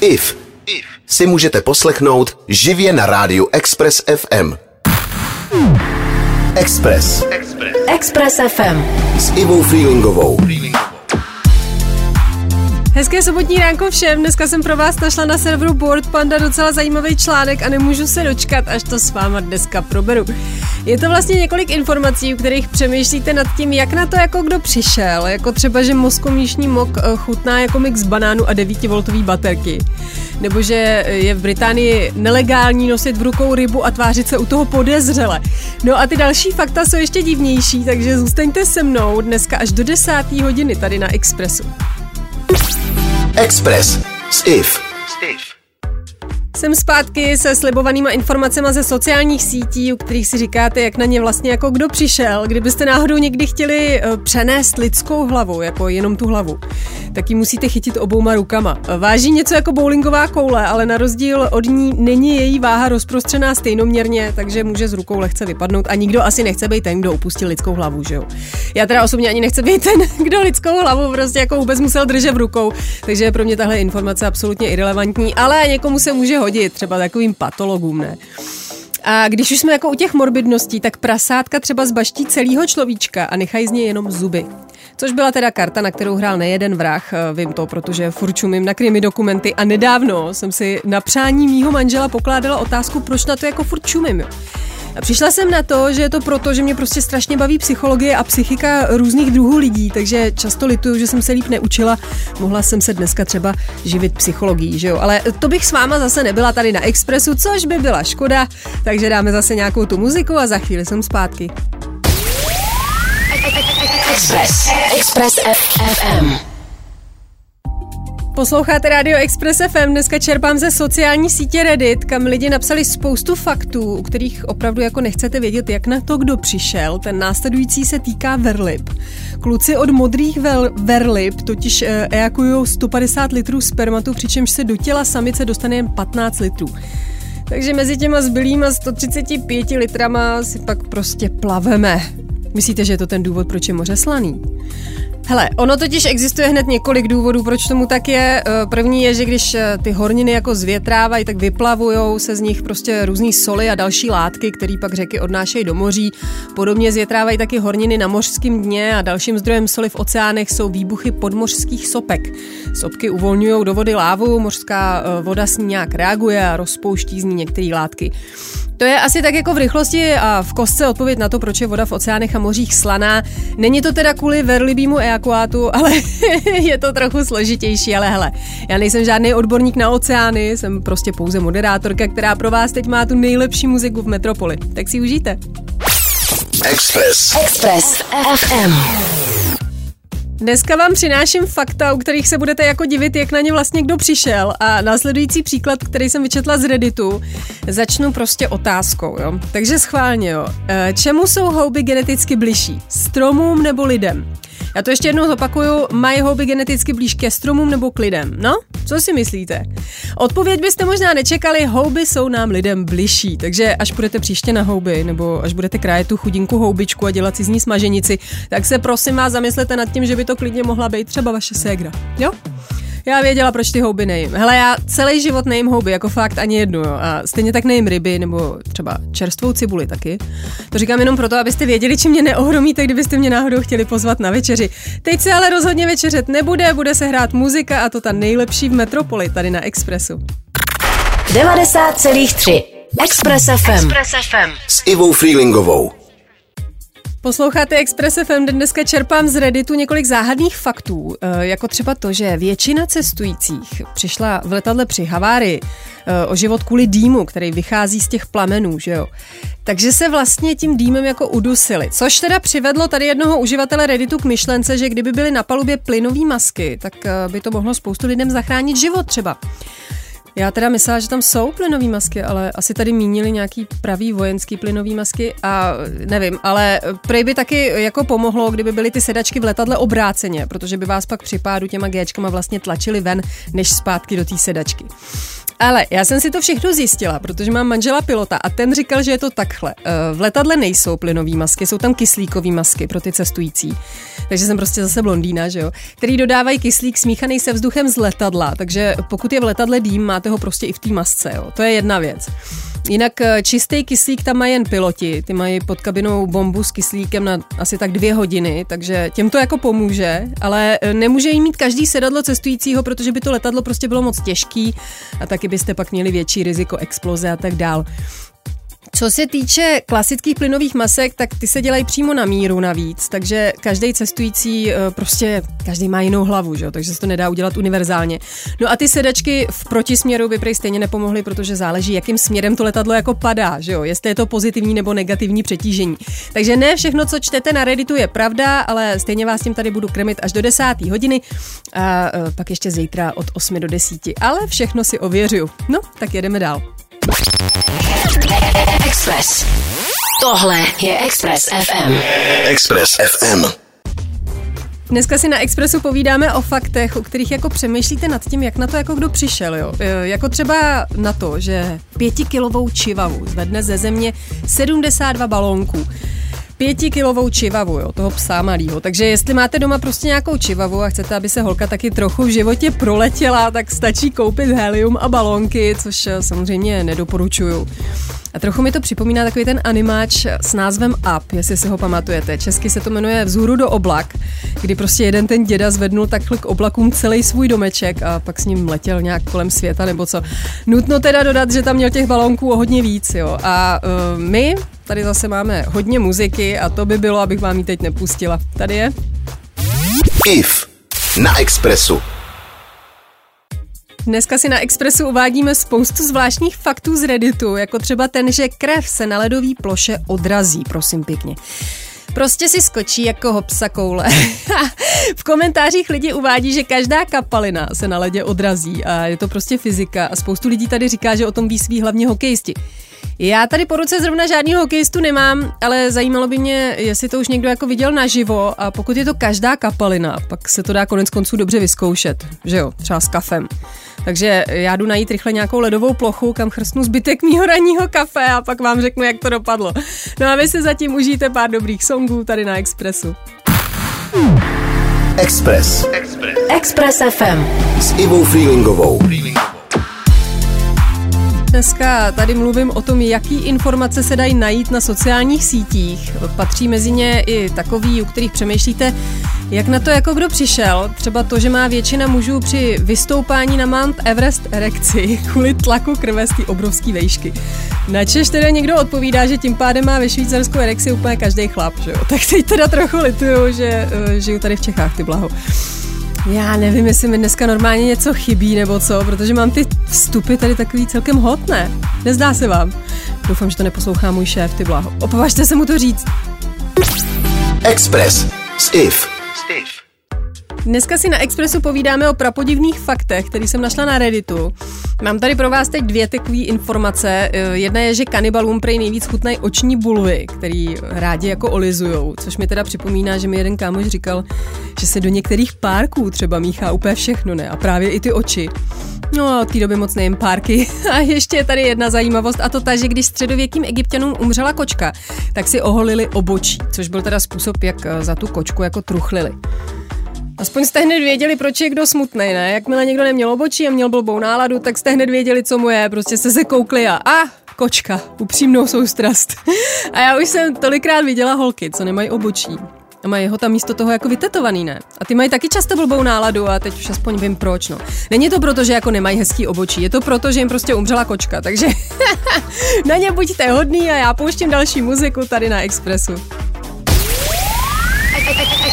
IF si můžete poslechnout živě na rádiu Express FM. Express. Express. Express FM. S Ivou Freelingovou. Hezké sobotní ránko všem. Dneska jsem pro vás našla na serveru Board Panda docela zajímavý článek a nemůžu se dočkat, až to s váma dneska proberu. Je to vlastně několik informací, u kterých přemýšlíte nad tím, jak na to jako kdo přišel. Jako třeba, že mozkomíšní mok eh, chutná jako mix banánu a 9V baterky. Nebo že je v Británii nelegální nosit v rukou rybu a tvářit se u toho podezřele. No a ty další fakta jsou ještě divnější, takže zůstaňte se mnou dneska až do 10. hodiny tady na Expressu. Express s IF. Jsem zpátky se slibovanýma informacemi ze sociálních sítí, u kterých si říkáte, jak na ně vlastně jako kdo přišel. Kdybyste náhodou někdy chtěli eh, přenést lidskou hlavu, jako jenom tu hlavu, tak ji musíte chytit obouma rukama. Váží něco jako bowlingová koule, ale na rozdíl od ní není její váha rozprostřená stejnoměrně, takže může z rukou lehce vypadnout a nikdo asi nechce být ten, kdo upustil lidskou hlavu, že jo? Já teda osobně ani nechci být ten, kdo lidskou hlavu prostě jako vůbec musel držet v rukou, takže je pro mě tahle informace absolutně irrelevantní, ale někomu se může hodit, třeba takovým patologům, ne? A když už jsme jako u těch morbidností, tak prasátka třeba zbaští celého človíčka a nechají z něj jenom zuby. Což byla teda karta, na kterou hrál nejeden vrah, eh, vím to, protože furt čumím na krimi dokumenty a nedávno jsem si na přání mýho manžela pokládala otázku, proč na to jako furt čumím. A přišla jsem na to, že je to proto, že mě prostě strašně baví psychologie a psychika různých druhů lidí, takže často lituju, že jsem se líp neučila. Mohla jsem se dneska třeba živit psychologií, že jo? Ale to bych s váma zase nebyla tady na Expressu, což by byla škoda, takže dáme zase nějakou tu muziku a za chvíli jsem zpátky. Express. Express FM. Posloucháte Radio Express FM, dneska čerpám ze sociální sítě Reddit, kam lidi napsali spoustu faktů, u kterých opravdu jako nechcete vědět, jak na to kdo přišel. Ten následující se týká verlip. Kluci od modrých vel, verlip totiž e, ejakují 150 litrů spermatu, přičemž se do těla samice dostane jen 15 litrů. Takže mezi těma zbylýma 135 litrama si pak prostě plaveme. Myslíte, že je to ten důvod, proč je moře slaný? Hele, ono totiž existuje hned několik důvodů, proč tomu tak je. Eh, první je, že když eh, ty horniny jako zvětrávají, tak vyplavujou se z nich prostě různé soli a další látky, které pak řeky odnášejí do moří. Podobně zvětrávají taky horniny na mořském dně a dalším zdrojem soli v oceánech jsou výbuchy podmořských sopek. Sopky uvolňují do vody lávu, mořská eh, voda s ní nějak reaguje a rozpouští z ní některé látky. To je asi tak jako v rychlosti a v kostce odpověď na to, proč je voda v oceánech a mořích slaná. Není to teda kvůli verlibýmu ejakuátu, ale je to trochu složitější, ale hele, já nejsem žádný odborník na oceány, jsem prostě pouze moderátorka, která pro vás teď má tu nejlepší muziku v metropoli. Tak si užijte. Express. Express FM. Dneska vám přináším fakta, u kterých se budete jako divit, jak na ně vlastně kdo přišel. A následující příklad, který jsem vyčetla z Redditu, začnu prostě otázkou. Jo? Takže schválně, jo. E, čemu jsou houby geneticky bližší? Stromům nebo lidem? Já to ještě jednou zopakuju, mají houby geneticky blíž ke stromům nebo k lidem? No, co si myslíte? Odpověď byste možná nečekali, houby jsou nám lidem bližší, takže až budete příště na houby, nebo až budete krájet tu chudinku houbičku a dělat si z ní smaženici, tak se prosím vás zamyslete nad tím, že by to klidně mohla být třeba vaše ségra. Jo? Já věděla, proč ty houby nejím. Hele, já celý život nejím houby, jako fakt ani jednu. Jo. A stejně tak nejím ryby, nebo třeba čerstvou cibuli taky. To říkám jenom proto, abyste věděli, či mě neohromíte, kdybyste mě náhodou chtěli pozvat na večeři. Teď se ale rozhodně večeřet nebude, bude se hrát muzika a to ta nejlepší v Metropoli, tady na Expressu. 90,3 Express FM. Express FM. S Ivou Freelingovou. Posloucháte Express FM, dneska čerpám z Redditu několik záhadných faktů, eh, jako třeba to, že většina cestujících přišla v letadle při havárii eh, o život kvůli dýmu, který vychází z těch plamenů, že jo. Takže se vlastně tím dýmem jako udusili, což teda přivedlo tady jednoho uživatele Redditu k myšlence, že kdyby byly na palubě plynové masky, tak eh, by to mohlo spoustu lidem zachránit život třeba. Já teda myslela, že tam jsou plynové masky, ale asi tady mínili nějaký pravý vojenský plynový masky a nevím, ale prej by taky jako pomohlo, kdyby byly ty sedačky v letadle obráceně, protože by vás pak při pádu těma géčkama vlastně tlačili ven, než zpátky do té sedačky. Ale já jsem si to všechno zjistila, protože mám manžela pilota a ten říkal, že je to takhle. Eh, v letadle nejsou plynové masky, jsou tam kyslíkové masky pro ty cestující. Takže jsem prostě zase blondýna, že jo? Který dodávají kyslík smíchaný se vzduchem z letadla, takže pokud je v letadle dým, máte ho prostě i v té masce, jo? To je jedna věc. Jinak eh, čistý kyslík tam mají jen piloti, ty mají pod kabinou bombu s kyslíkem na asi tak dvě hodiny, takže těm to jako pomůže, ale eh, nemůže jí mít každý sedadlo cestujícího, protože by to letadlo prostě bylo moc těžký a taky byste pak měli větší riziko exploze a tak dál. Co se týče klasických plynových masek, tak ty se dělají přímo na míru navíc, takže každý cestující eh, prostě, každý má jinou hlavu, že? takže se to nedá udělat univerzálně. No a ty sedačky v protisměru by prej stejně nepomohly, protože záleží, jakým směrem to letadlo jako padá, že jo? jestli je to pozitivní nebo negativní přetížení. Takže ne všechno, co čtete na Redditu, je pravda, ale stejně vás tím tady budu krmit až do 10. hodiny a eh, pak ještě zítra od 8 do 10. Ale všechno si ověřuju. No, tak jedeme dál. Express. Tohle je Express FM. Express FM. Dneska si na Expressu povídáme o faktech, o kterých jako přemýšlíte nad tím, jak na to jako kdo přišel. Jo? E, jako třeba na to, že pětikilovou čivavu zvedne ze země 72 balónků pětikilovou čivavu, jo, toho psa malýho. Takže jestli máte doma prostě nějakou čivavu a chcete, aby se holka taky trochu v životě proletěla, tak stačí koupit helium a balónky, což eh, samozřejmě nedoporučuju. A trochu mi to připomíná takový ten animáč s názvem Up, jestli si ho pamatujete. Česky se to jmenuje Vzhůru do oblak, kdy prostě jeden ten děda zvednul takhle k oblakům celý svůj domeček a pak s ním letěl nějak kolem světa nebo co. Nutno teda dodat, že tam měl těch balónků o hodně víc, jo. A uh, my tady zase máme hodně muziky a to by bylo, abych vám ji teď nepustila. Tady je. IF na Expressu. Dneska si na Expressu uvádíme spoustu zvláštních faktů z Redditu, jako třeba ten, že krev se na ledové ploše odrazí, prosím pěkně. Prostě si skočí jako hopsa koule. v komentářích lidi uvádí, že každá kapalina se na ledě odrazí a je to prostě fyzika a spoustu lidí tady říká, že o tom ví svý hlavně hokejisti. Já tady po ruce zrovna žádný hokejistu nemám, ale zajímalo by mě, jestli to už někdo jako viděl naživo a pokud je to každá kapalina, pak se to dá konec konců dobře vyzkoušet, že jo, třeba s kafem. Takže já jdu najít rychle nějakou ledovou plochu, kam chrstnu zbytek mýho ranního kafe a pak vám řeknu, jak to dopadlo. No a vy si zatím užijte pár dobrých songů tady na Expressu. Express. Express. Express FM. S Ivou Freelingovou. Dneska tady mluvím o tom, jaký informace se dají najít na sociálních sítích. Patří mezi ně i takový, u kterých přemýšlíte, jak na to jako kdo přišel. Třeba to, že má většina mužů při vystoupání na Mount Everest erekci kvůli tlaku krve z té obrovské vejšky. Načež teda někdo odpovídá, že tím pádem má ve Švýcarsku erekci úplně každý chlap, že jo? Tak teď teda trochu lituju, že uh, žiju tady v Čechách, ty blaho. Já nevím, jestli mi dneska normálně něco chybí nebo co, protože mám ty vstupy tady takový celkem hotné. Nezdá se vám? Doufám, že to neposlouchá můj šéf, ty blaho. Opovažte se mu to říct. Express s IF. Dneska si na Expressu povídáme o prapodivných faktech, který jsem našla na Redditu. Mám tady pro vás teď dvě takové informace. Eh, Jedna je, že kanibalům prej nejvíc chutnají oční bulvy, který rádi jako olizujou, což mi teda připomíná, že mi jeden kámoš říkal, že se do některých párků třeba míchá úplně všechno, ne? A právě i ty oči. No a od té doby moc nejím párky. A ještě je tady jedna zajímavost a to ta, že když středověkým egyptianům umřela kočka, tak si oholili obočí, což byl teda způsob, jak eh, za tu kočku jako truchlili. Aspoň jste hned věděli, proč je kdo smutný, ne? Jakmile někdo neměl obočí a měl blbou náladu, tak jste hned věděli, co mu je. Prostě jste se koukli a a kočka, upřímnou soustrast. A já už jsem tolikrát viděla holky, co nemají obočí. A mají ho tam místo toho jako vytetovaný, ne? A ty mají taky často blbou náladu a teď už aspoň vím proč, no. Není to proto, že jako nemají hezký obočí, je to proto, že jim prostě umřela kočka, takže na ně buďte hodný a já pouštím další muziku tady na Expressu.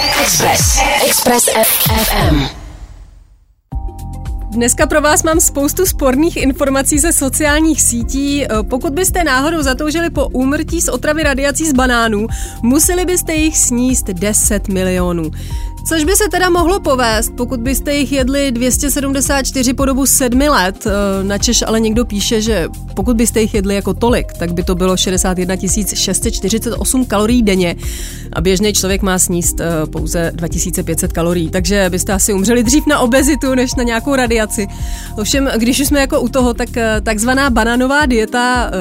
Express. Express FM. Dneska pro vás mám spoustu sporných informací ze sociálních sítí. E, Pokud byste náhodou zatoužili po úmrtí z otravy radiací z banánů, museli byste jich sníst 10 milionů. Což by se teda mohlo povést, pokud byste jich jedli 274 po dobu sedmi let. Eh, na Češ ale někdo píše, že pokud byste jich jedli jako tolik, tak by to bylo 61 648 kalorií denně a běžný člověk má sníst eh, pouze 2500 kalorií, takže byste asi umřeli dřív na obezitu, než na nějakou radiaci. Ovšem, když už jsme jako u toho, tak eh, takzvaná banánová dieta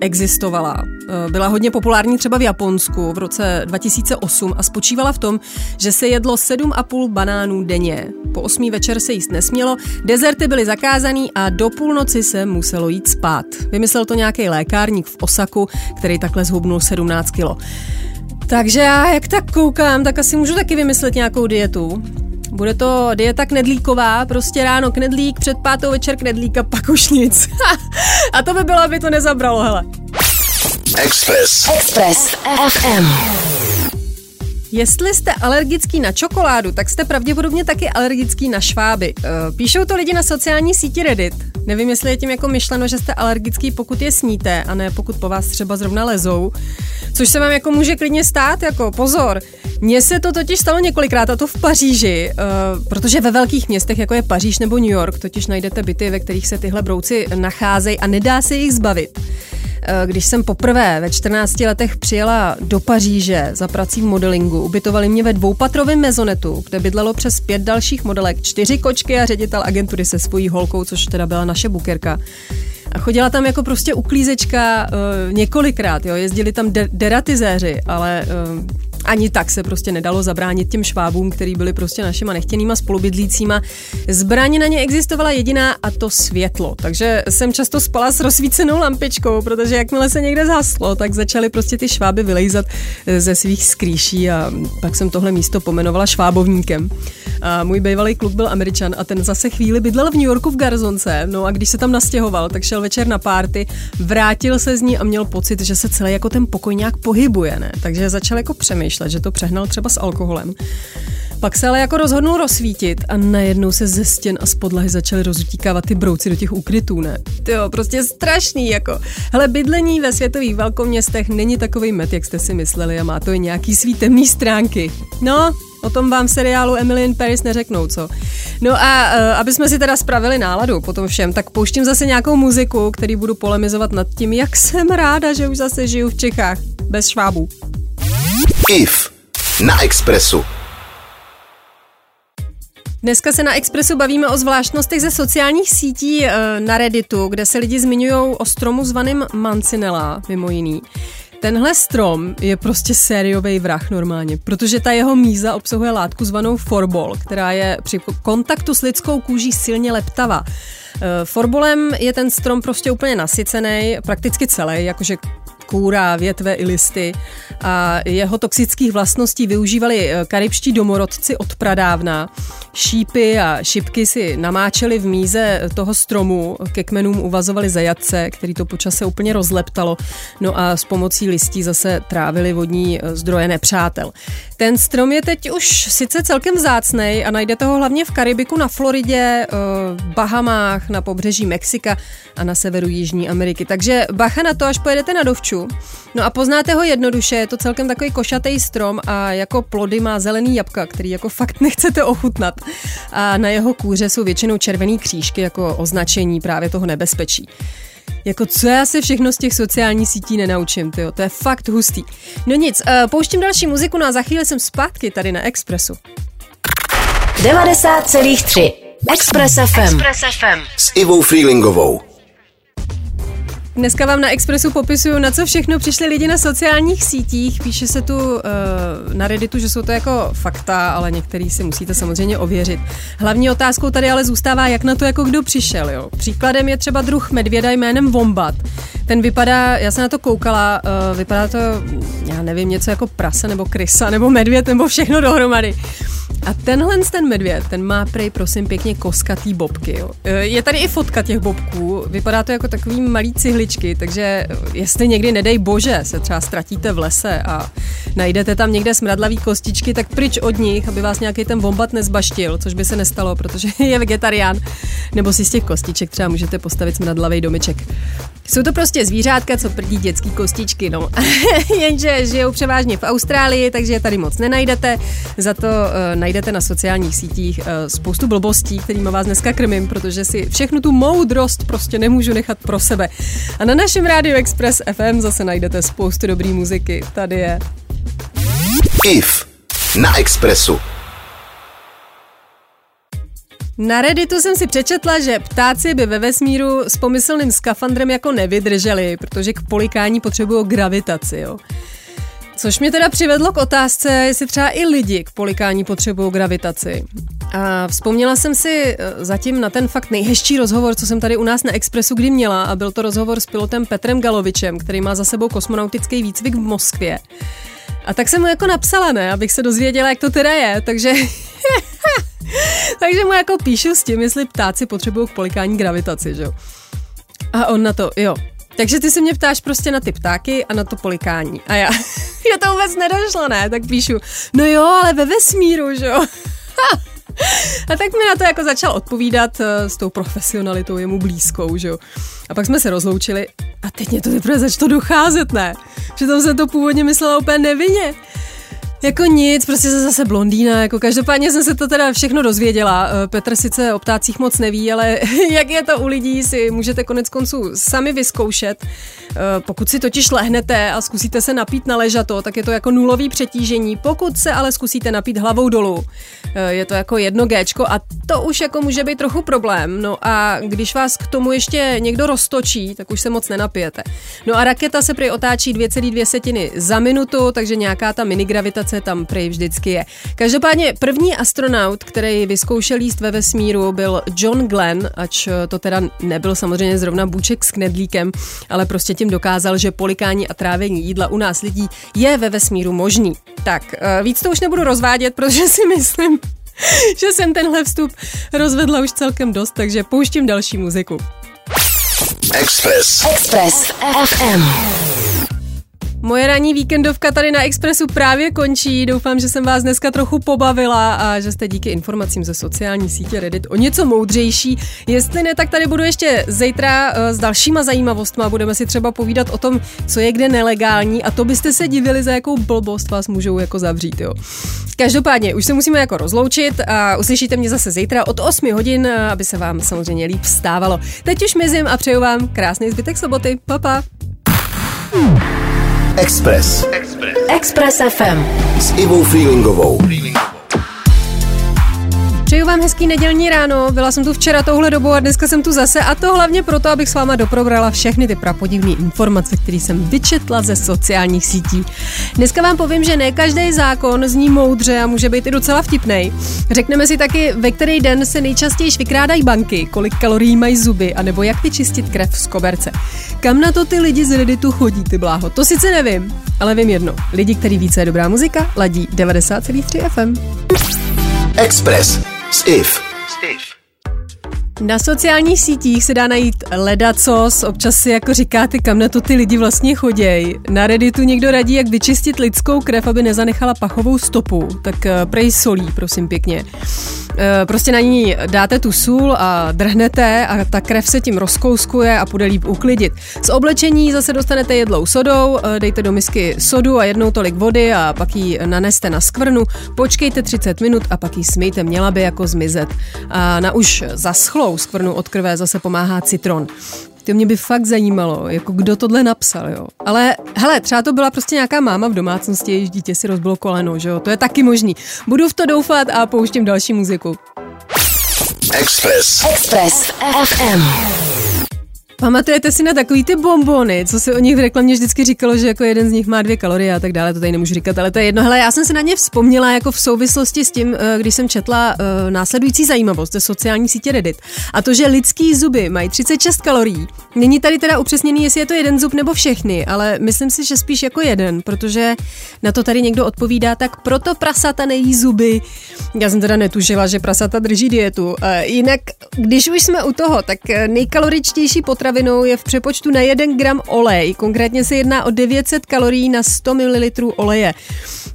existovala. Eh, byla hodně populární třeba v Japonsku v roce 2008 a spočívala v tom, že se jedlo 7,5 banánů denně. Po 8 večer se jíst nesmělo, dezerty byly zakázaný a do půlnoci se muselo jít spát. Vymyslel to nějaký lékárník v Osaku, který takhle zhubnul 17 kilo. Takže já, jak tak koukám, tak asi můžu taky vymyslet nějakou dietu. Bude to dieta knedlíková, prostě ráno knedlík, před pátou večer knedlík a pak už nic. a to by bylo, aby to nezabralo, hele. Express. Express FM. Jestli jste alergický na čokoládu, tak jste pravděpodobně taky alergický na šváby. Eh, píšou to lidi na sociální síti Reddit. Nevím, jestli je tím jako myšleno, že jste alergický, pokud je sníte, a ne pokud po vás třeba zrovna lezou. Což se vám jako může klidně stát, jako pozor. Mně se to totiž stalo několikrát, a to v Paříži, uh, protože ve velkých městech, jako je Paříž nebo New York, totiž najdete byty, ve kterých se tyhle brouci nacházejí a nedá se jich zbavit. Eh, když jsem poprvé ve 14 letech přijela do Paříže za prací v modelingu, ubytovali mě ve dvoupatrovém mezonetu, kde bydlelo přes pět dalších modelek, čtyři kočky a ředitel agentury se svojí holkou, což teda byla bukerka. A chodila tam jako prostě uklízečka uh, několikrát, jo. Jezdili tam de- deratizéři, ale uh, ani tak se prostě nedalo zabránit těm švábům, který byli prostě našima nechtěnýma spolubydlícíma. Zbraně na ně existovala jediná a to světlo. Takže jsem často spala s rozsvícenou lampičkou, protože jakmile se někde zhaslo, tak začaly prostě ty šváby vylejzat eh, ze svých skrýší a pak jsem tohle místo pomenovala švábovníkem. A můj bývalý kluk byl američan a ten zase chvíli bydlel v New Yorku v Garzonce. No a když se tam nastěhoval, tak šel večer na párty, vrátil se z ní a měl pocit, že se celý jako ten pokoj nějak pohybuje, ne? Takže začal jako přemýšlet, že to přehnal třeba s alkoholem. Pak se ale jako rozhodnul rozsvítit a najednou se ze stěn a z podlahy začaly rozutíkávat ty brouci do těch ukrytů, ne? Jo, prostě strašný, jako. Hele, bydlení ve světových velkoměstech není takový met, jak jste si mysleli a má to i nějaký svý temný stránky. No, O tom vám v seriálu Emily in Paris neřeknou, co? No a uh, aby jsme si teda spravili náladu po tom všem, tak pouštím zase nějakou muziku, který budu polemizovat nad tím, jak jsem ráda, že už zase žiju v Čechách. Bez švábů. IF na Expressu. Dneska se na Expressu bavíme o zvláštnostech ze sociálních sítí eh, na Redditu, kde se lidi zmiňují o stromu zvaným Mancinella, mimo jiný. Tenhle strom je prostě sériový vrah normálně, protože ta jeho míza obsahuje látku zvanou forbol, která je při kontaktu s lidskou kůží silně leptavá. Eh, forbolem je ten strom prostě úplně nasycený, prakticky celý, jakože kůra, větve i listy. A jeho toxických vlastností využívali eh, karibští domorodci od pradávna. Šípy a šipky si namáčeli v míze toho stromu, ke kmenům uvazovali zajatce, který to počase úplně rozleptalo, no a s pomocí listí zase trávili vodní eh, zdroje nepřátel. Ten strom je teď už sice celkem vzácný a najdete ho hlavně v Karibiku, na Floridě, v eh, Bahamách, na pobřeží Mexika a na severu Jižní Ameriky. Takže bacha na to, až pojedete na dovču. No a poznáte ho jednoduše, je to celkem takový košatý strom a jako plody má zelený jabka, který jako fakt nechcete ochutnat. A na jeho kůře jsou většinou červený křížky jako označení právě toho nebezpečí. Jako co já se všechno z těch sociálních sítí nenaučím, tyjo, to je fakt hustý. No nic, uh, pouštím další muziku, no a za chvíli jsem zpátky tady na Expressu. 90,3 Express FM. Express FM. S Ivou Freelingovou. Dneska vám na Expressu popisuju, na co všechno přišli lidi na sociálních sítích. Píše se tu uh, na Redditu, že jsou to jako fakta, ale některý si musíte samozřejmě ověřit. Hlavní otázkou tady ale zůstává, jak na to jako kdo přišel. Jo. Příkladem je třeba druh medvěda jménem Wombat. Ten vypadá, já jsem na to koukala, uh, vypadá to, já nevím, něco jako prase nebo krysa nebo medvěd nebo všechno dohromady. A tenhle ten medvěd, ten má prej prosím pěkně koskatý bobky. Jo. E, je tady i fotka těch bobků, vypadá to jako takový malý cihličky, takže jestli někdy, nedej bože, se třeba ztratíte v lese a najdete tam někde smradlavý kostičky, tak pryč od nich, aby vás nějaký ten bombat nezbaštil, což by se nestalo, protože je vegetarián. Nebo si z těch kostiček třeba můžete postavit smradlavý domeček. Jsou to prostě zvířátka, co prdí dětský kostičky, no. Jenže žijou převážně v Austrálii, takže je tady moc nenajdete. Za to uh, najdete na sociálních sítích uh, spoustu blbostí, kterými vás dneska krmím, protože si všechnu tu moudrost prostě nemůžu nechat pro sebe. A na našem rádiu Express FM zase najdete spoustu dobrý muziky. Tady je. IF na Expressu. Na Redditu jsem si přečetla, že ptáci by ve vesmíru s pomyslným skafandrem jako nevydrželi, protože k polikání potřebují gravitaci, jo. Což mě teda přivedlo k otázce, jestli třeba i lidi k polikání potřebují gravitaci. A vzpomněla jsem si eh, zatím na ten fakt nejhezčí rozhovor, co jsem tady u nás na Expressu kdy měla a byl to rozhovor s pilotem Petrem Galovičem, který má za sebou kosmonautický výcvik v Moskvě. A tak jsem mu jako napsala, ne, abych se dozvěděla, jak to teda je, takže... takže mu jako píšu s tím, jestli ptáci potřebují k polikání gravitaci, že jo. A on na to, jo, takže ty se mě ptáš prostě na ty ptáky a na to polikání. A já, já to vůbec nedošlo, ne? Tak píšu, no jo, ale ve vesmíru, že jo? A tak mi na to jako začal odpovídat eh, s tou profesionalitou jemu blízkou, že jo. A pak jsme se rozloučili a teď mě to teprve začalo docházet, ne? Přitom se to původně myslela úplně nevinně. Jako nic, prostě se zase blondýna, jako každopádně jsem se to teda všechno dozvěděla. Eh, Petr sice o ptácích moc neví, ale jak je to u lidí, si můžete konec konců sami vyzkoušet. Eh, pokud si totiž lehnete a zkusíte se napít na ležato, tak je to jako nulový přetížení. Pokud se ale zkusíte napít hlavou dolů, eh, je to jako jedno Gčko a to už jako může být trochu problém. No a když vás k tomu ještě někdo roztočí, tak už se moc nenapijete. No a raketa se prý otáčí 2,2 setiny za minutu, takže nějaká ta minigravitace tam prej vždycky je. Každopádně první astronaut, který vyzkoušel jíst ve vesmíru, byl John Glenn, ač to teda nebyl samozřejmě zrovna bůček s knedlíkem, ale prostě tím dokázal, že polikání a trávení jídla u nás lidí je ve vesmíru možný. Tak, eh, víc to už nebudu rozvádět, protože si myslím, že jsem tenhle vstup rozvedla už celkem dost, takže pouštím další muziku. Express. Express FM. Moje ranní víkendovka tady na Expressu právě končí. Doufám, že jsem vás dneska trochu pobavila a že jste díky informacím ze sociální sítě Reddit o něco moudřejší. Jestli ne, tak tady budu ještě zítra eh, s dalšíma zajímavostma. Budeme si třeba povídat o tom, co je kde nelegální a to byste se divili, za jakou blbost vás můžou jako zavřít. Jo. Každopádně, už se musíme jako rozloučit a uslyšíte mě zase zítra od 8 hodin, eh, aby se vám samozřejmě líp vstávalo. Teď už mizím a přeju vám krásný zbytek soboty. Pa, pa. Express Express FM. s Ivou Freelingovou. Přeju vám hezký nedělní ráno. Byla jsem tu včera touhle dobu a dneska jsem tu zase a to hlavně proto, abych s váma doprobrala všechny ty prapodivné informace, které jsem vyčetla ze sociálních sítí. Dneska vám povím, že ne každý zákon zní moudře a může být i docela vtipnej. Řekneme si taky, ve který den se nejčastěji vykrádají banky, kolik kalorií mají zuby, anebo jak vyčistit krev z koberce. Kam na to ty lidi z Redditu chodí, ty bláho? To sice nevím, ale vím jedno. Lidi, který více je dobrá muzika, ladí 90,3 FM. Express s IF. Na sociálních sítích se dá najít ledacos, občas si jako říkáte, kam na to ty lidi vlastně choděj. Na Redditu někdo radí, jak vyčistit lidskou krev, aby nezanechala pachovou stopu. Tak eh, prej solí, prosím pěkně. Eh, Prostě na ní dáte tu sůl a drhnete a ta krev se tím rozkouskuje a bude líp uklidit. Z oblečení zase dostanete jedlou sodou, eh, dejte do misky sodu a jednou tolik vody a pak ji naneste na skvrnu, počkejte 30 minut a pak ji smejte, měla by jako zmizet. A na už zaschlou skvrnu od krve zase pomáhá citron. To mě by fakt zajímalo, jako kdo tohle napsal, jo. Ale hele, třeba to byla prostě nějaká máma v domácnosti, jejíž dítě si rozbilo koleno, že jo. To je taky možný. Budu v to doufat a pouštím další muziku. Express. Express FM. Pamatujete si na takový ty bombony, co se o nich v reklamě vždycky říkalo, že jako jeden z nich má dvě kalorie a tak dále, to tady nemůžu říkat, ale to je jedno. Hele, já jsem se na ně vzpomněla jako v souvislosti s tím, eh, když jsem četla uh, následující zajímavost ze sociální sítě Reddit. A to, že lidský zuby mají 36 kalorií. Není tady teda upřesněný, jestli je to jeden zub nebo všechny, ale myslím si, že spíš jako jeden, protože na to tady někdo odpovídá, tak proto prasata nejí zuby. Já jsem teda netušila, že prasata drží dietu. Uh, jinak, když už jsme u toho, tak eh, nejkaloričtější potraviny potravinou je v přepočtu na 1 gram olej. Konkrétně se jedná o 900 kalorií na 100 ml oleje.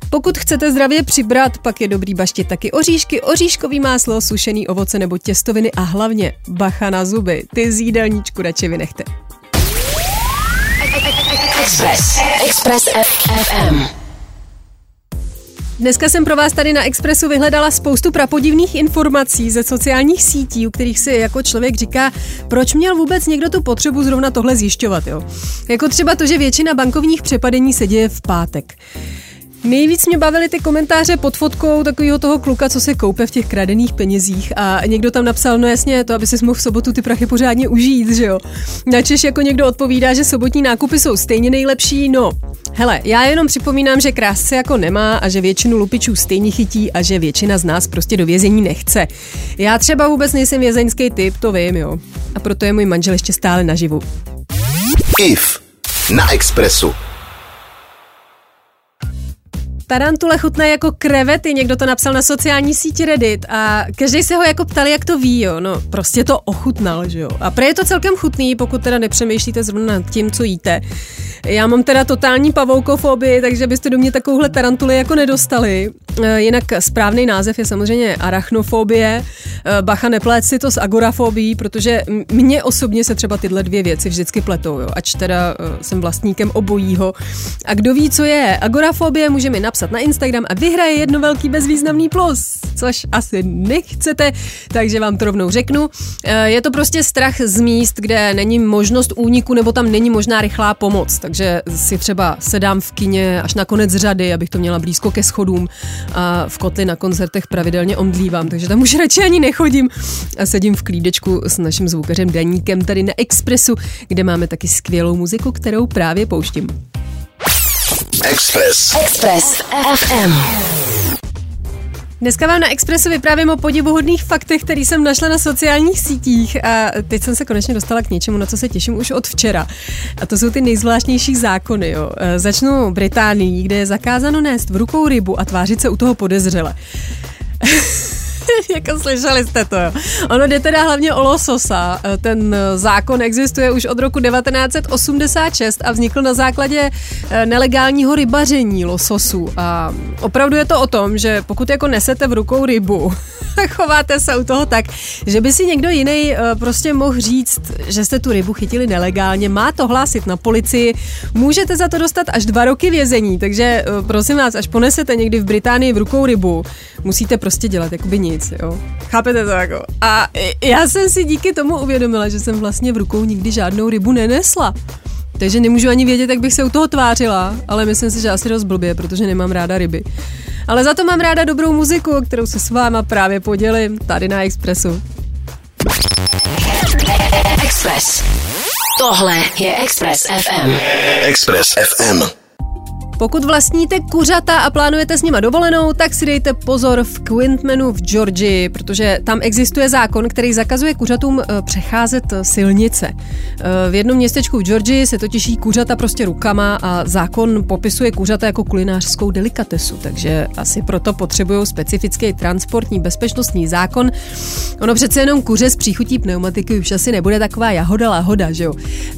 Pokud chcete zdravě přibrat, pak je dobrý baštit taky oříšky, oříškový máslo, sušený ovoce nebo těstoviny a hlavně bacha na zuby. Ty z jídelníčku radši vynechte. Express. Express FM. Dneska jsem pro vás tady na Expressu vyhledala spoustu prapodivných informací ze sociálních sítí, u kterých si jako člověk říká, proč měl vůbec někdo tu potřebu zrovna tohle zjišťovat. Jo? Jako třeba to, že většina bankovních přepadení se děje v pátek. Nejvíc mě bavily ty komentáře pod fotkou takového toho kluka, co se koupe v těch kradených penězích a někdo tam napsal, no jasně, to, aby si mohl v sobotu ty prachy pořádně užít, že jo. Načež jako někdo odpovídá, že sobotní nákupy jsou stejně nejlepší, no. Hele, já jenom připomínám, že krásce jako nemá a že většinu lupičů stejně chytí a že většina z nás prostě do vězení nechce. Já třeba vůbec nejsem vězeňský typ, to vím, jo. A proto je můj manžel ještě stále naživu. IF na Expressu. Tarantule chutné jako krevety, někdo to napsal na sociální síti Reddit a každý se ho jako ptal, jak to ví, jo. No, prostě to ochutnal, že jo. A pro je to celkem chutný, pokud teda nepřemýšlíte zrovna nad tím, co jíte. Já mám teda totální pavoukofobii, takže byste do mě takovouhle tarantuli jako nedostali. E, jinak správný název je samozřejmě arachnofobie. E, bacha, neplét si to s agorafobií, protože mně osobně se třeba tyhle dvě věci vždycky pletou, jo. ač teda e, jsem vlastníkem obojího. A kdo ví, co je agorafobie, může mi napsat na Instagram a vyhraje jedno velký bezvýznamný plus, což asi nechcete, takže vám to rovnou řeknu. Je to prostě strach z míst, kde není možnost úniku nebo tam není možná rychlá pomoc takže si třeba sedám v kině až na konec řady, abych to měla blízko ke schodům a v kotli na koncertech pravidelně omdlívám, takže tam už radši ani nechodím a sedím v klídečku s naším zvukařem Daníkem tady na Expressu, kde máme taky skvělou muziku, kterou právě pouštím. Express. Express FM. Dneska vám na Expressu vyprávím o podivuhodných faktech, který jsem našla na sociálních sítích a teď jsem se konečně dostala k něčemu, na co se těším už od včera. A to jsou ty nejzvláštnější zákony. Jo. E, začnu Británií, kde je zakázáno nést v rukou rybu a tvářit se u toho podezřele. jako slyšeli jste to, jo. Ono jde teda hlavně o lososa. E, ten zákon existuje už od roku 1986 a vznikl na základě e, nelegálního rybaření lososů. A opravdu je to o tom, že pokud jako nesete v rukou rybu, chováte se u toho tak, že by si někdo jiný e, prostě mohl říct, že jste tu rybu chytili nelegálně, má to hlásit na policii, můžete za to dostat až dva roky vězení, takže prosím vás, až ponesete někdy v Británii v rukou rybu, musíte prostě dělat jakoby nic, jo. Chápete to jako? A já jsem si díky tomu uvědomila, že jsem vlastně v rukou nikdy žádnou rybu nenesla. Takže nemůžu ani vědět, jak bych se u toho tvářila, ale myslím si, že asi dost blbě, protože nemám ráda ryby. Ale za to mám ráda dobrou muziku, kterou se s váma právě podělím tady na Expressu. Express. Tohle je Express FM. Express FM. Pokud vlastníte kuřata a plánujete s nima dovolenou, tak si dejte pozor v Quintmanu v Georgii, protože tam existuje zákon, který zakazuje kuřatům eh, přecházet silnice. Eh, v jednom městečku v Georgii se totiž jí kuřata prostě rukama a zákon popisuje kuřata jako kulinářskou delikatesu, takže asi proto potřebují specifický transportní bezpečnostní zákon. Ono přece jenom kuře z příchutí pneumatiky už asi nebude taková jahoda lahoda, že jo?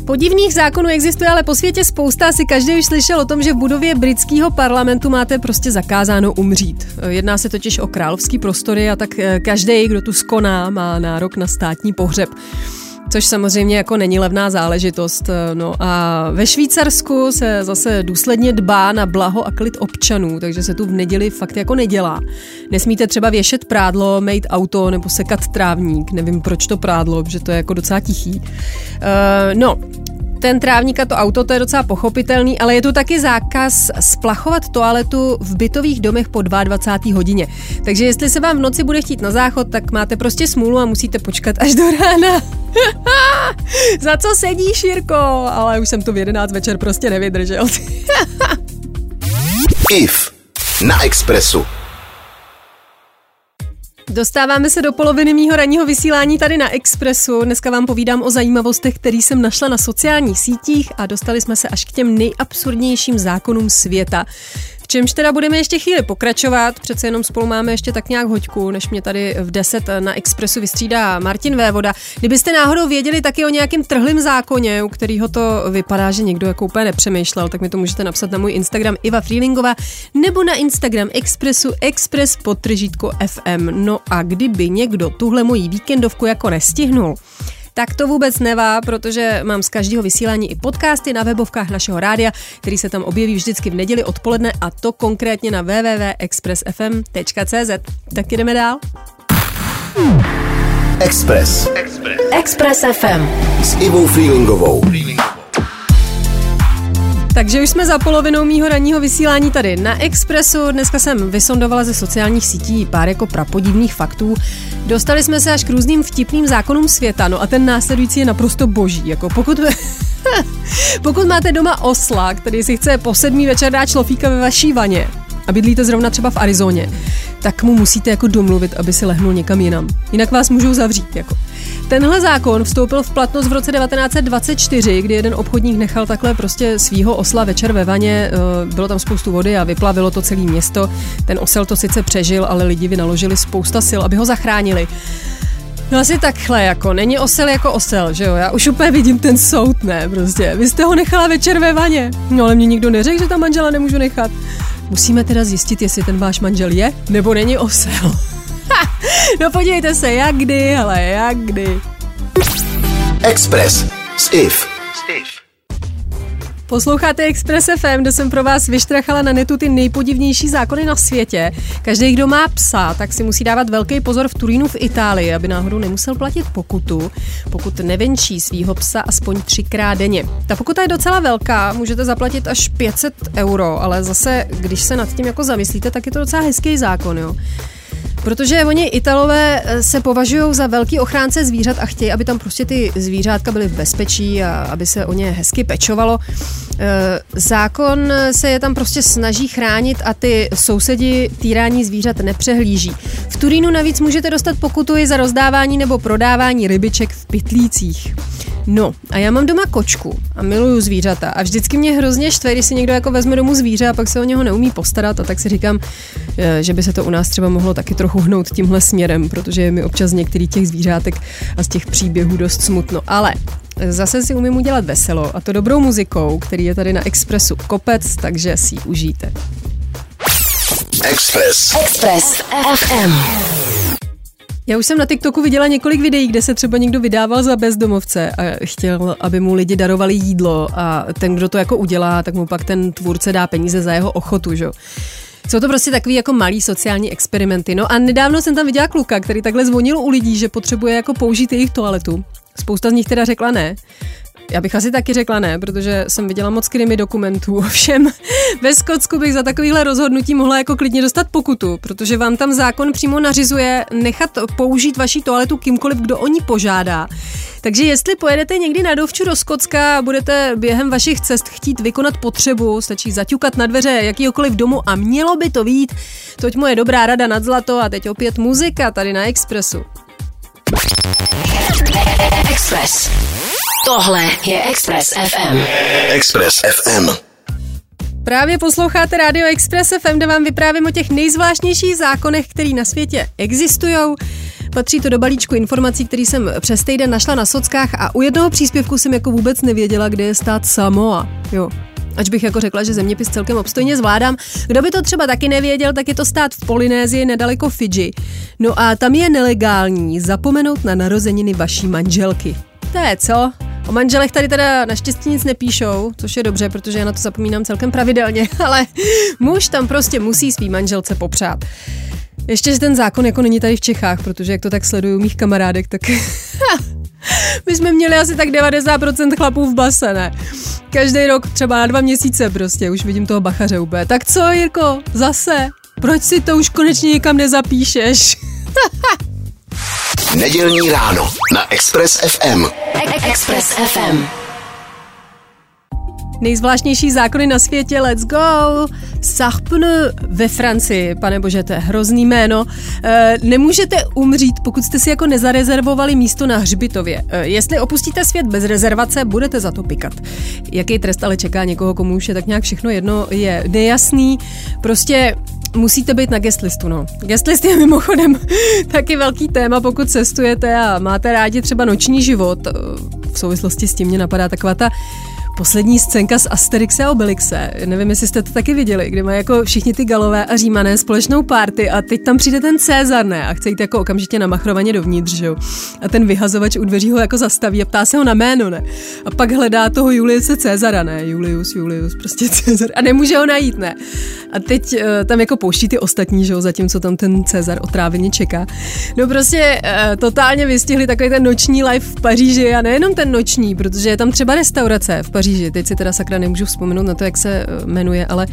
Podivných zákonů existuje ale po světě spousta, asi každý už slyšel o tom, že v budově britského parlamentu máte prostě zakázáno umřít. Jedná se totiž o královský prostory a tak eh, každý, kdo tu skoná, má nárok na státní pohřeb což samozřejmě jako není levná záležitost. Eh, no a ve Švýcarsku se zase důsledně dbá na blaho a klid občanů, takže se tu v neděli fakt jako nedělá. Nesmíte třeba věšet prádlo, mít auto nebo sekat trávník, nevím proč to prádlo, protože to je jako docela tichý. Uh, no, ten trávník a to auto, to je docela pochopitelný, ale je tu taky zákaz splachovat toaletu v bytových domech po 22. hodině. Takže jestli se vám v noci bude chtít na záchod, tak máte prostě smůlu a musíte počkat až do rána. Za co sedíš, Jirko? Ale už jsem to v 11 večer prostě nevydržel. IF na Expressu. Dostáváme se do poloviny mýho ranního vysílání tady na Expressu. Dneska vám povídám o zajímavostech, které jsem našla na sociálních sítích a dostali jsme se až k těm nejabsurdnějším zákonům světa čemž teda budeme ještě chvíli pokračovat, přece jenom spolu máme ještě tak nějak hoďku, než mě tady v 10 na Expressu vystřídá Martin Vévoda. Kdybyste náhodou věděli taky o nějakém trhlém zákoně, u kterého to vypadá, že někdo jako úplně nepřemýšlel, tak mi to můžete napsat na můj Instagram Iva Freelingová nebo na Instagram Expressu Express podtržítko FM. No a kdyby někdo tuhle mojí víkendovku jako nestihnul, tak to vůbec nevá, protože mám z každého vysílání i podcasty na webovkách našeho rádia, který se tam objeví vždycky v neděli odpoledne a to konkrétně na www.expressfm.cz. Tak jdeme dál. Express. Express. Express FM. S Ivou Freelingovou. Takže už jsme za polovinou mýho ranního vysílání tady na Expressu. Dneska jsem vysondovala ze sociálních sítí pár jako prapodivných faktů. Dostali jsme se až k různým vtipným zákonům světa, no a ten následující je naprosto boží. Jako pokud, pokud máte doma osla, který si chce po sedmý večer dát šlofíka ve vaší vaně, a bydlíte zrovna třeba v Arizoně, tak mu musíte jako domluvit, aby si lehnul někam jinam. Jinak vás můžou zavřít. Jako. Tenhle zákon vstoupil v platnost v roce 1924, kdy jeden obchodník nechal takhle prostě svýho osla večer ve vaně, eh, bylo tam spoustu vody a vyplavilo to celé město. Ten osel to sice přežil, ale lidi vynaložili spousta sil, aby ho zachránili. No asi takhle, jako, není osel jako osel, že jo, já už úplně vidím ten soud, ne, prostě, vy jste ho nechala večer ve vaně, no ale mě nikdo neřekl, že tam manžela nemůžu nechat. Musíme teda zjistit, jestli ten váš manžel je, nebo není osel. no podívejte se, jak kdy, ale jak kdy. Express s Iv. Posloucháte Express FM, kde jsem pro vás vyštrachala na netu ty nejpodivnější zákony na světě. Každý, kdo má psa, tak si musí dávat velký pozor v Turínu v Itálii, aby náhodou nemusel platit pokutu, pokud nevenčí svýho psa aspoň třikrát denně. Ta pokuta je docela velká, můžete zaplatit až 500 euro, ale zase, když se nad tím jako zamyslíte, tak je to docela hezký zákon, jo. Protože oni Italové eh, se považují za velký ochránce zvířat a chtějí, aby tam prostě ty zvířátka byly v bezpečí a aby se o ně hezky pečovalo. Eh, zákon se je tam prostě snaží chránit a ty sousedi týrání zvířat nepřehlíží. V Turínu navíc můžete dostat pokutu i za rozdávání nebo prodávání rybiček v pytlících. No, a já mám doma kočku a miluju zvířata a vždycky mě hrozně štve, když si někdo jako vezme domů zvíře a pak se o něho neumí postarat a tak si říkám, eh, že by se to u nás třeba mohlo taky trochu hnout tímhle směrem, protože je mi občas některý těch zvířátek a z těch příběhů dost smutno. Ale zase si umím udělat veselo a to dobrou muzikou, který je tady na Expressu kopec, takže si ji užijte. Express. Express FM. Já už jsem na TikToku viděla několik videí, kde se třeba někdo vydával za bezdomovce a chtěl, aby mu lidi darovali jídlo a ten, kdo to jako udělá, tak mu pak ten tvůrce dá peníze za jeho ochotu, že? Jsou to prostě takový jako malý sociální experimenty. No a nedávno jsem tam viděla kluka, který takhle zvonil u lidí, že potřebuje jako použít jejich toaletu. Spousta z nich teda řekla ne. Já bych asi taky řekla ne, protože jsem viděla moc krimi dokumentů. Ovšem, ve Skotsku bych za takovýhle rozhodnutí mohla jako klidně dostat pokutu, protože vám tam zákon přímo nařizuje nechat použít vaší toaletu kýmkoliv, kdo o ní požádá. Takže jestli pojedete někdy na dovču do Skotska a budete během vašich cest chtít vykonat potřebu, stačí zaťukat na dveře jakýkoliv domu a mělo by to vít. Toť moje dobrá rada nad zlato a teď opět muzika tady na Expressu. Express. Tohle je Express FM. Express FM. Právě posloucháte Radio Express FM, kde vám vyprávím o těch nejzvláštnějších zákonech, které na světě existují. Patří to do balíčku informací, který jsem přes týden našla na sockách a u jednoho příspěvku jsem jako vůbec nevěděla, kde je stát Samoa. Jo, Ač bych jako řekla, že zeměpis celkem obstojně zvládám. Kdo by to třeba taky nevěděl, tak je to stát v Polynézii nedaleko Fidži. No a tam je nelegální zapomenout na narozeniny vaší manželky. To je co? O manželech tady teda naštěstí nic nepíšou, což je dobře, protože já na to zapomínám celkem pravidelně, ale muž tam prostě musí svý manželce popřát. Ještě, že ten zákon jako není tady v Čechách, protože jak to tak sleduju mých kamarádek, tak my jsme měli asi tak 90% chlapů v base, ne? Každý rok třeba na dva měsíce prostě, už vidím toho bachaře úplně. Tak co, Jirko, zase? Proč si to už konečně někam nezapíšeš? Nedělní ráno na Express FM. Express FM. Nejzvláštnější zákony na světě, let's go! Sarpne ve Francii, pane bože, to je hrozný jméno. E, nemůžete umřít, pokud jste si jako nezarezervovali místo na hřbitově. E, jestli opustíte svět bez rezervace, budete za to pikat. Jaký trest ale čeká někoho, komu už je tak nějak všechno jedno, je nejasný. Prostě musíte být na guestlistu, no. Guestlist je mimochodem taky velký téma, pokud cestujete a máte rádi třeba noční život. V souvislosti s tím mě napadá taková ta poslední scénka z Asterixe a Obelixe. Nevím, jestli jste to taky viděli, kde mají jako všichni ty galové a římané společnou party a teď tam přijde ten Cezar, ne? A chce jít jako okamžitě namachrovaně dovnitř, že? A ten vyhazovač u dveří ho jako zastaví a ptá se ho na jméno, ne? A pak hledá toho Juliuse Cezara, ne? Julius, Julius, prostě Cezar. A nemůže ho najít, ne? A teď uh, tam jako pouští ty ostatní, že jo? Zatímco tam ten Cezar otráveně čeká. No prostě uh, totálně vystihli takový ten noční life v Paříži a nejenom ten noční, protože je tam třeba restaurace v Paříži Paříži. Teď si teda sakra nemůžu vzpomenout na to, jak se eh, jmenuje, ale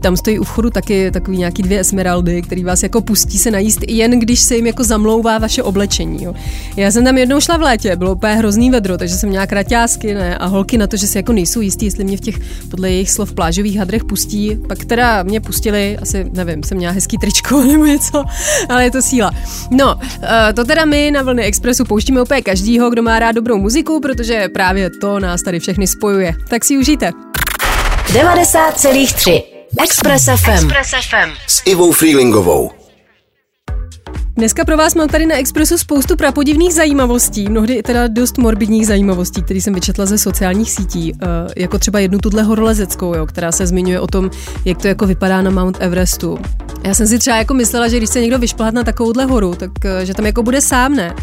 tam stojí u vchodu taky takový nějaký dvě esmeraldy, který vás jako pustí se najíst, jen když se jim jako zamlouvá vaše oblečení. Jo. Já jsem tam jednou šla v létě, bylo úplně hrozný vedro, takže jsem měla kraťásky ne, a holky na to, že si jako nejsou jistý, jestli mě v těch podle jejich slov plážových hadrech pustí. Pak teda mě pustili, asi nevím, jsem měla hezký tričko nebo něco, ale je to síla. No, eh, to teda my na Vlny Expressu pouštíme úplně každýho, kdo má rád dobrou muziku, protože právě to nás tady všechny spojuje. Tak si užijte. 90,3 Express FM. Express FM. S Ivou Freelingovou. Dneska pro vás mám tady na Expressu spoustu prapodivných zajímavostí, mnohdy i teda dost morbidních zajímavostí, které jsem vyčetla ze sociálních sítí, uh, jako třeba jednu tuhle horolezeckou, jo, která se zmiňuje o tom, jak to jako vypadá na Mount Everestu. Já jsem si třeba jako myslela, že když se někdo vyšplhat na takovouhle horu, tak uh, že tam jako bude sám, ne?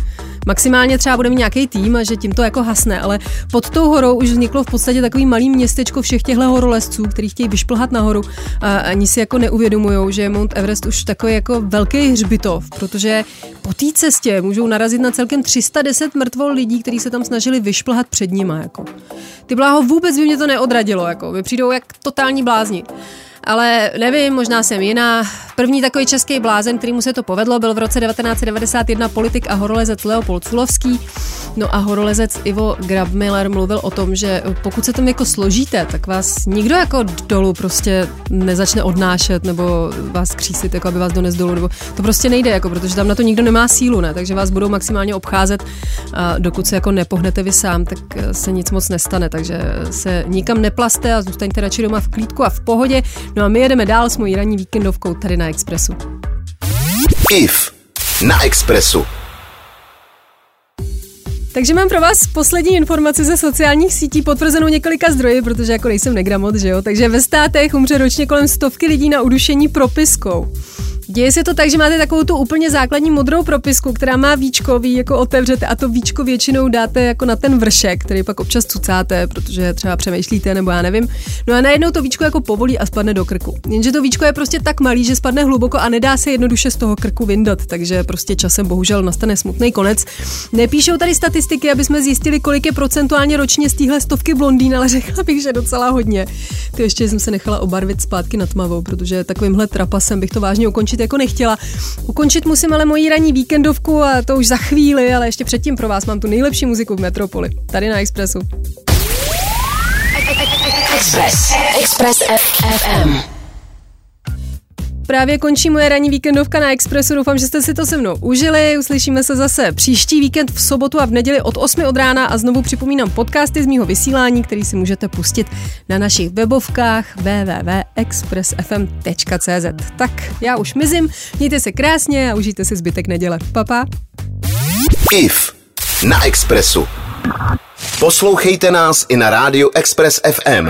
Maximálně třeba bude mít nějaký tým a že tím to jako hasne, ale pod tou horou už vzniklo v podstatě takový malý městečko všech těchto horolezců, kteří chtějí vyšplhat nahoru a ani si jako neuvědomují, že je Mount Everest už takový jako velký hřbitov, protože po té cestě můžou narazit na celkem 310 mrtvol lidí, kteří se tam snažili vyšplhat před nima. Jako. Ty bláho vůbec by mě to neodradilo, jako. Vy přijdou jak totální blázni ale nevím, možná jsem jiná. První takový český blázen, kterýmu se to povedlo, byl v roce 1991 politik a horolezec Leopold Culovský. No a horolezec Ivo Grabmiller mluvil o tom, že pokud se tam jako složíte, tak vás nikdo jako dolů prostě nezačne odnášet nebo vás křísit, jako aby vás dones dolů, nebo to prostě nejde, jako, protože tam na to nikdo nemá sílu, ne? takže vás budou maximálně obcházet a dokud se jako nepohnete vy sám, tak se nic moc nestane, takže se nikam neplaste a zůstaňte radši doma v klídku a v pohodě. No a my jedeme dál s mojí ranní víkendovkou tady na Expressu. IF na Expressu. Takže mám pro vás poslední informace ze sociálních sítí potvrzenou několika zdroji, protože jako nejsem negramot, že jo? Takže ve státech umře ročně kolem stovky lidí na udušení propiskou. Děje se to tak, že máte takovou tu úplně základní modrou propisku, která má víčko, vy jako otevřete a to víčko většinou dáte jako na ten vršek, který pak občas cucáte, protože třeba přemýšlíte nebo já nevím. No a najednou to víčko jako povolí a spadne do krku. Jenže to víčko je prostě tak malý, že spadne hluboko a nedá se jednoduše z toho krku vyndat, takže prostě časem bohužel nastane smutný konec. Nepíšou tady statistiky, aby jsme zjistili, kolik je procentuálně ročně z téhle stovky blondýn, ale řekla bych, že docela hodně. Ty ještě jsem se nechala obarvit zpátky na tmavou, protože takovýmhle trapasem bych to vážně ukončit ukončit jako nechtěla. Ukončit musím ale moji ranní víkendovku a to už za chvíli, ale ještě předtím pro vás mám tu nejlepší muziku v Metropoli. Tady na Expressu. Express. Express FM. Právě končí moje ranní víkendovka na Expressu. Doufám, že jste si to se mnou užili. Uslyšíme se zase příští víkend v sobotu a v neděli od 8 od rána a znovu připomínám podcasty z mýho vysílání, který si můžete pustit na našich webovkách www.expressfm.cz. Tak já už mizím, mějte se krásně a užijte si zbytek neděle. Papa. IF na Expressu. Poslouchejte nás i na rádiu Express FM.